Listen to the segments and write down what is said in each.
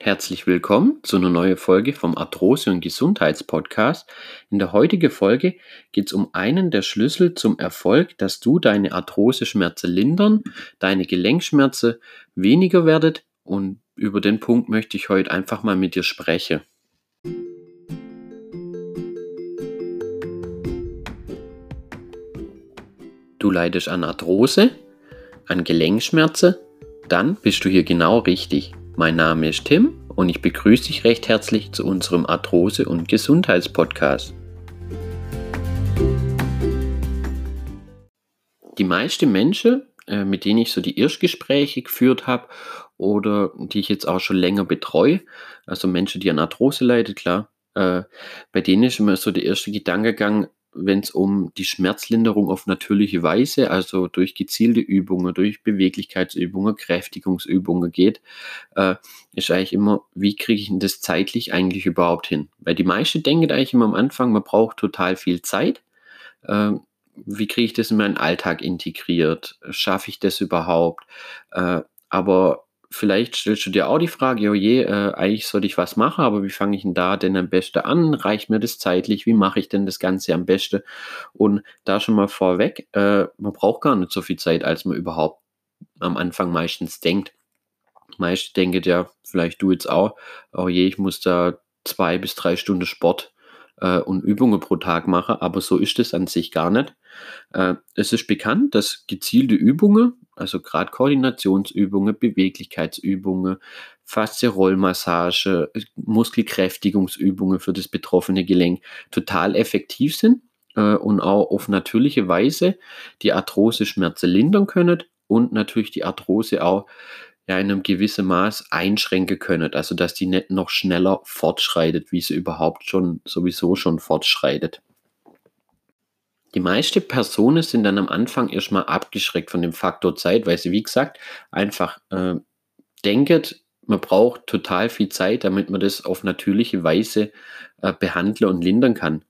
Herzlich willkommen zu einer neuen Folge vom Arthrose- und Gesundheitspodcast. In der heutigen Folge geht es um einen der Schlüssel zum Erfolg, dass du deine Arthrose-Schmerzen lindern, deine Gelenkschmerzen weniger werdet und über den Punkt möchte ich heute einfach mal mit dir sprechen. Du leidest an Arthrose, an Gelenkschmerzen, dann bist du hier genau richtig. Mein Name ist Tim und ich begrüße dich recht herzlich zu unserem Arthrose- und Gesundheitspodcast. Die meisten Menschen, äh, mit denen ich so die Erstgespräche geführt habe oder die ich jetzt auch schon länger betreue, also Menschen, die an Arthrose leiden, klar, äh, bei denen ist immer so der erste Gedankengang, wenn es um die Schmerzlinderung auf natürliche Weise, also durch gezielte Übungen, durch Beweglichkeitsübungen, Kräftigungsübungen geht, äh, ist eigentlich immer, wie kriege ich denn das zeitlich eigentlich überhaupt hin? Weil die meisten denken eigentlich immer am Anfang, man braucht total viel Zeit. Äh, wie kriege ich das in meinen Alltag integriert? Schaffe ich das überhaupt? Äh, aber vielleicht stellst du dir auch die Frage, oh je, äh, eigentlich sollte ich was machen, aber wie fange ich denn da denn am besten an? Reicht mir das zeitlich? Wie mache ich denn das Ganze am besten? Und da schon mal vorweg, äh, man braucht gar nicht so viel Zeit, als man überhaupt am Anfang meistens denkt. Meist denken ja, vielleicht du jetzt auch, oh je, ich muss da zwei bis drei Stunden Sport äh, und Übungen pro Tag machen, aber so ist es an sich gar nicht. Äh, es ist bekannt, dass gezielte Übungen, also gerade Koordinationsübungen, Beweglichkeitsübungen, Faszie-Rollmassage, Muskelkräftigungsübungen für das betroffene Gelenk total effektiv sind äh, und auch auf natürliche Weise die Arthrose-Schmerzen lindern können und natürlich die Arthrose auch ja, in einem gewissen Maß einschränken können, also dass die nicht noch schneller fortschreitet, wie sie überhaupt schon sowieso schon fortschreitet. Die meisten Personen sind dann am Anfang erstmal abgeschreckt von dem Faktor Zeit, weil sie, wie gesagt, einfach äh, denken, man braucht total viel Zeit, damit man das auf natürliche Weise äh, behandeln und lindern kann.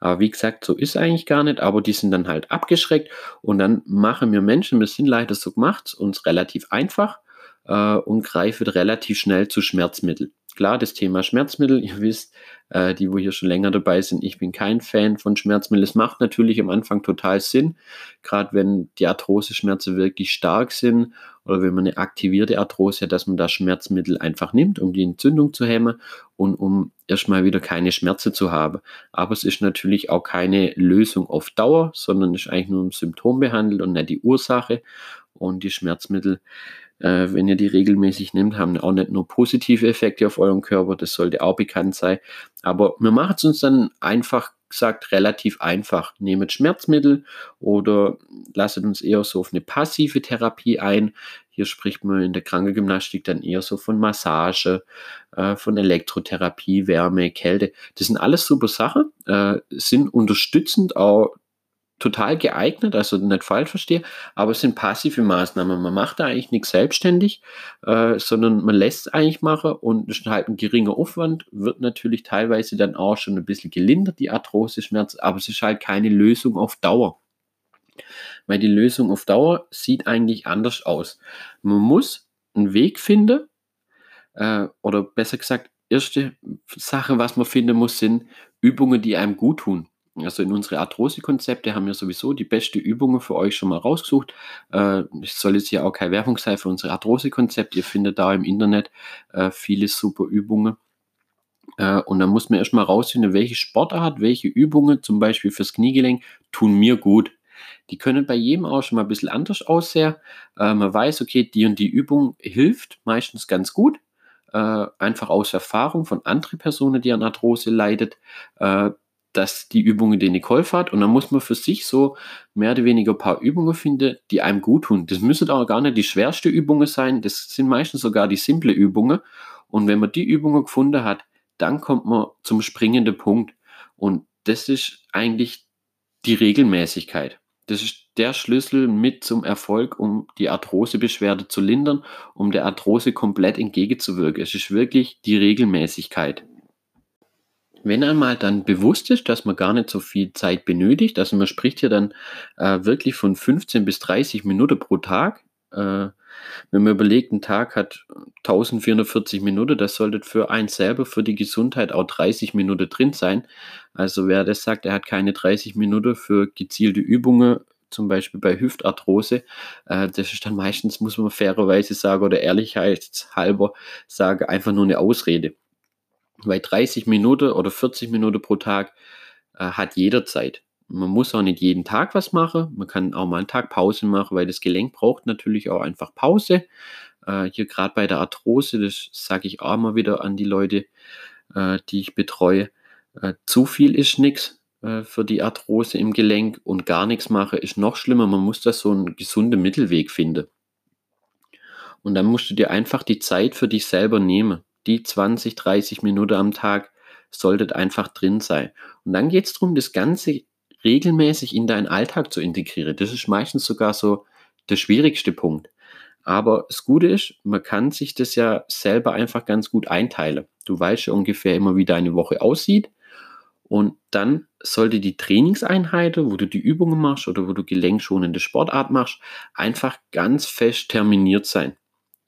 Aber wie gesagt, so ist eigentlich gar nicht, aber die sind dann halt abgeschreckt und dann machen wir Menschen, wir sind leider so gemacht, uns relativ einfach äh, und greifen relativ schnell zu Schmerzmitteln. Klar, das Thema Schmerzmittel, ihr wisst, äh, die, wo hier schon länger dabei sind, ich bin kein Fan von Schmerzmitteln. Es macht natürlich am Anfang total Sinn, gerade wenn die Arthrose-Schmerzen wirklich stark sind oder wenn man eine aktivierte Arthrose hat, dass man da Schmerzmittel einfach nimmt, um die Entzündung zu hemmen und um erstmal wieder keine Schmerzen zu haben. Aber es ist natürlich auch keine Lösung auf Dauer, sondern ist eigentlich nur ein Symptom behandelt und nicht die Ursache. Und die Schmerzmittel äh, wenn ihr die regelmäßig nehmt, haben auch nicht nur positive Effekte auf euren Körper, das sollte auch bekannt sein. Aber wir machen es uns dann einfach gesagt relativ einfach. Nehmt Schmerzmittel oder lasst uns eher so auf eine passive Therapie ein. Hier spricht man in der Krankengymnastik dann eher so von Massage, äh, von Elektrotherapie, Wärme, Kälte. Das sind alles super Sachen, äh, sind unterstützend auch total geeignet, also nicht falsch verstehe, aber es sind passive Maßnahmen. Man macht da eigentlich nichts selbstständig, äh, sondern man lässt es eigentlich machen und es ist halt ein geringer Aufwand, wird natürlich teilweise dann auch schon ein bisschen gelindert, die Arthrose-Schmerz, aber es ist halt keine Lösung auf Dauer. Weil die Lösung auf Dauer sieht eigentlich anders aus. Man muss einen Weg finden, äh, oder besser gesagt, erste Sache, was man finden muss, sind Übungen, die einem gut tun. Also in unsere Arthrose-Konzepte haben wir sowieso die beste Übungen für euch schon mal rausgesucht. Äh, es soll jetzt hier auch keine Werbung sein für unsere Arthrose-Konzepte. Ihr findet da im Internet äh, viele super Übungen. Äh, und dann muss man erstmal rausfinden, welche Sportart, welche Übungen, zum Beispiel fürs Kniegelenk, tun mir gut. Die können bei jedem auch schon mal ein bisschen anders aussehen. Äh, man weiß, okay, die und die Übung hilft meistens ganz gut. Äh, einfach aus Erfahrung von anderen Personen, die an Arthrose leidet äh, dass die Übungen, die Nicole hat, und dann muss man für sich so mehr oder weniger ein paar Übungen finden, die einem gut tun. Das müssen auch gar nicht die schwerste Übungen sein, das sind meistens sogar die simple Übungen. Und wenn man die Übungen gefunden hat, dann kommt man zum springenden Punkt. Und das ist eigentlich die Regelmäßigkeit. Das ist der Schlüssel mit zum Erfolg, um die Arthrosebeschwerde zu lindern, um der Arthrose komplett entgegenzuwirken. Es ist wirklich die Regelmäßigkeit. Wenn einmal dann bewusst ist, dass man gar nicht so viel Zeit benötigt, also man spricht hier dann äh, wirklich von 15 bis 30 Minuten pro Tag, äh, Wenn man überlegt, ein Tag hat 1440 Minuten, das sollte für einen selber, für die Gesundheit auch 30 Minuten drin sein. Also wer das sagt, er hat keine 30 Minuten für gezielte Übungen, zum Beispiel bei Hüftarthrose, äh, das ist dann meistens, muss man fairerweise sagen oder ehrlichkeitshalber sagen, einfach nur eine Ausrede. Weil 30 Minuten oder 40 Minuten pro Tag äh, hat jeder Zeit. Man muss auch nicht jeden Tag was machen. Man kann auch mal einen Tag Pause machen, weil das Gelenk braucht natürlich auch einfach Pause. Äh, hier gerade bei der Arthrose, das sage ich auch mal wieder an die Leute, äh, die ich betreue. Äh, zu viel ist nichts äh, für die Arthrose im Gelenk und gar nichts machen ist noch schlimmer. Man muss da so einen gesunden Mittelweg finden. Und dann musst du dir einfach die Zeit für dich selber nehmen. Die 20, 30 Minuten am Tag solltet einfach drin sein. Und dann geht es darum, das Ganze regelmäßig in deinen Alltag zu integrieren. Das ist meistens sogar so der schwierigste Punkt. Aber das Gute ist, man kann sich das ja selber einfach ganz gut einteilen. Du weißt ja ungefähr immer, wie deine Woche aussieht. Und dann sollte die Trainingseinheit, wo du die Übungen machst oder wo du gelenkschonende Sportart machst, einfach ganz fest terminiert sein.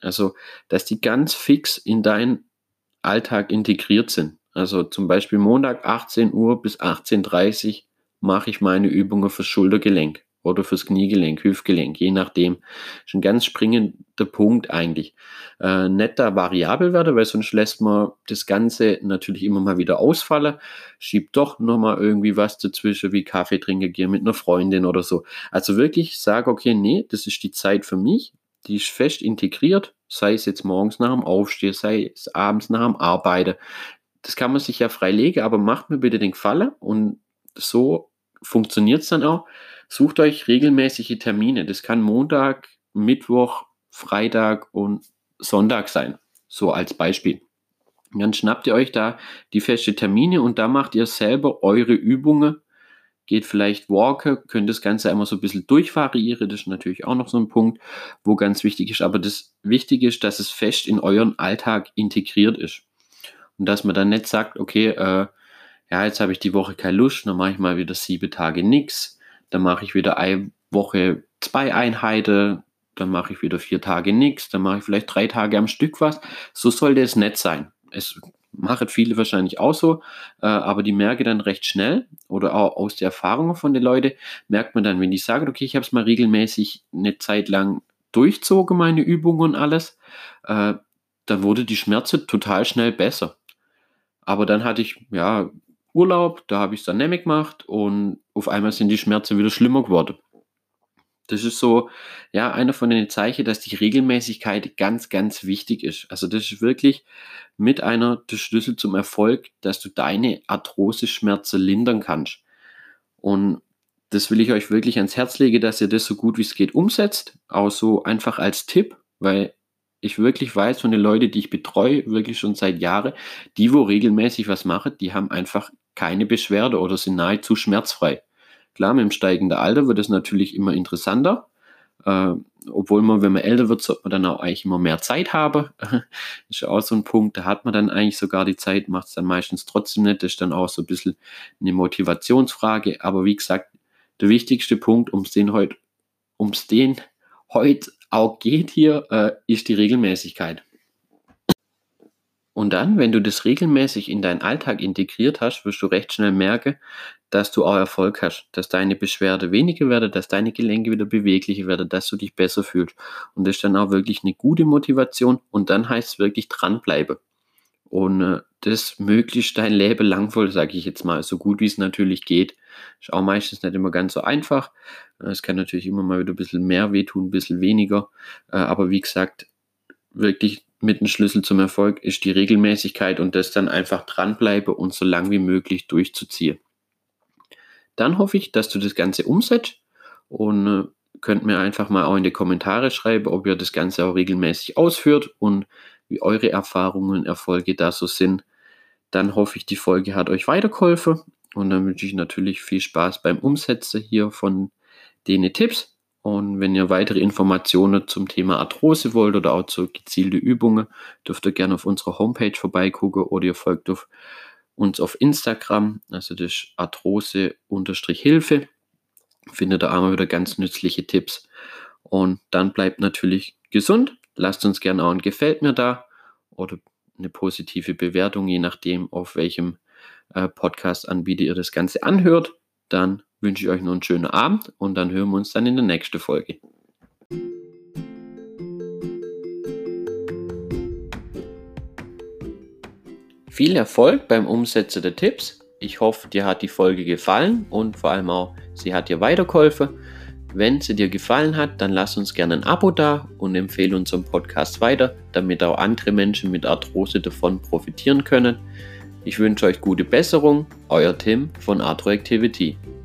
Also, dass die ganz fix in deinen Alltag integriert sind. Also zum Beispiel Montag 18 Uhr bis 18.30 Uhr mache ich meine Übungen fürs Schultergelenk oder fürs Kniegelenk, Hüftgelenk, je nachdem. Ist ein ganz springender Punkt eigentlich. Äh, nicht da variabel werde, weil sonst lässt man das Ganze natürlich immer mal wieder ausfallen, schiebt doch nochmal irgendwie was dazwischen, wie Kaffee trinken gehen mit einer Freundin oder so. Also wirklich sage, okay, nee, das ist die Zeit für mich, die ist fest integriert, sei es jetzt morgens nach dem Aufstehen, sei es abends nach dem Arbeiten. Das kann man sich ja freilegen, aber macht mir bitte den Gefallen und so funktioniert es dann auch. Sucht euch regelmäßige Termine. Das kann Montag, Mittwoch, Freitag und Sonntag sein. So als Beispiel. dann schnappt ihr euch da die feste Termine und da macht ihr selber eure Übungen. Geht vielleicht walken, könnt das Ganze einmal so ein bisschen durchvariieren. Das ist natürlich auch noch so ein Punkt, wo ganz wichtig ist. Aber das Wichtige ist, dass es fest in euren Alltag integriert ist. Und dass man dann nicht sagt, okay, äh, ja, jetzt habe ich die Woche keine Lust, dann mache ich mal wieder sieben Tage nichts, dann mache ich wieder eine Woche zwei Einheiten, dann mache ich wieder vier Tage nichts, dann mache ich vielleicht drei Tage am Stück was. So sollte es nicht sein. Es machen viele wahrscheinlich auch so, äh, aber die merke dann recht schnell oder auch aus der Erfahrung von den Leuten, merkt man dann, wenn die sagen, okay, ich habe es mal regelmäßig eine Zeit lang durchzogen, meine Übungen und alles, äh, dann wurde die Schmerze total schnell besser. Aber dann hatte ich, ja, Urlaub, da habe ich es dann mehr gemacht und auf einmal sind die Schmerzen wieder schlimmer geworden. Das ist so, ja, einer von den Zeichen, dass die Regelmäßigkeit ganz, ganz wichtig ist. Also das ist wirklich mit einer der Schlüssel zum Erfolg, dass du deine Arthrose-Schmerzen lindern kannst. Und das will ich euch wirklich ans Herz legen, dass ihr das so gut wie es geht umsetzt. Auch so einfach als Tipp, weil ich wirklich weiß von den Leuten, die ich betreue, wirklich schon seit Jahren, die, wo regelmäßig was machen, die haben einfach keine Beschwerde oder sind nahezu schmerzfrei. Klar, mit dem steigenden Alter wird es natürlich immer interessanter. Äh, obwohl man, wenn man älter wird, sollte man dann auch eigentlich immer mehr Zeit haben. ist ja auch so ein Punkt, da hat man dann eigentlich sogar die Zeit, macht es dann meistens trotzdem nicht. Das ist dann auch so ein bisschen eine Motivationsfrage. Aber wie gesagt, der wichtigste Punkt, um den heute, um den heute auch geht hier, äh, ist die Regelmäßigkeit. Und dann, wenn du das regelmäßig in deinen Alltag integriert hast, wirst du recht schnell merken, dass du auch Erfolg hast, dass deine Beschwerde weniger werden, dass deine Gelenke wieder beweglicher werden, dass du dich besser fühlst. Und das ist dann auch wirklich eine gute Motivation und dann heißt es wirklich dranbleiben. Und äh, das möglichst dein Leben lang voll, sage ich jetzt mal, so gut wie es natürlich geht. Ist auch meistens nicht immer ganz so einfach. Es kann natürlich immer mal wieder ein bisschen mehr wehtun, ein bisschen weniger. Äh, aber wie gesagt, wirklich mit dem Schlüssel zum Erfolg ist die Regelmäßigkeit und das dann einfach dranbleiben und so lang wie möglich durchzuziehen. Dann hoffe ich, dass du das Ganze umsetzt und äh, könnt mir einfach mal auch in die Kommentare schreiben, ob ihr das Ganze auch regelmäßig ausführt und wie eure Erfahrungen und Erfolge da so sind. Dann hoffe ich, die Folge hat euch weitergeholfen und dann wünsche ich natürlich viel Spaß beim Umsetzen hier von den Tipps. Und wenn ihr weitere Informationen zum Thema Arthrose wollt oder auch zu gezielte Übungen, dürft ihr gerne auf unserer Homepage vorbeigucken oder ihr folgt auf uns auf Instagram, also das Arthrose-Hilfe. Findet ihr einmal wieder ganz nützliche Tipps. Und dann bleibt natürlich gesund. Lasst uns gerne auch ein Gefällt mir da oder eine positive Bewertung, je nachdem, auf welchem äh, Podcast-Anbieter ihr das Ganze anhört. Dann wünsche ich euch noch einen schönen Abend und dann hören wir uns dann in der nächsten Folge. Viel Erfolg beim Umsetzen der Tipps. Ich hoffe, dir hat die Folge gefallen und vor allem auch, sie hat dir weitergeholfen. Wenn sie dir gefallen hat, dann lass uns gerne ein Abo da und empfehle unseren Podcast weiter, damit auch andere Menschen mit Arthrose davon profitieren können. Ich wünsche euch gute Besserung, euer Tim von Arthroactivity. Activity.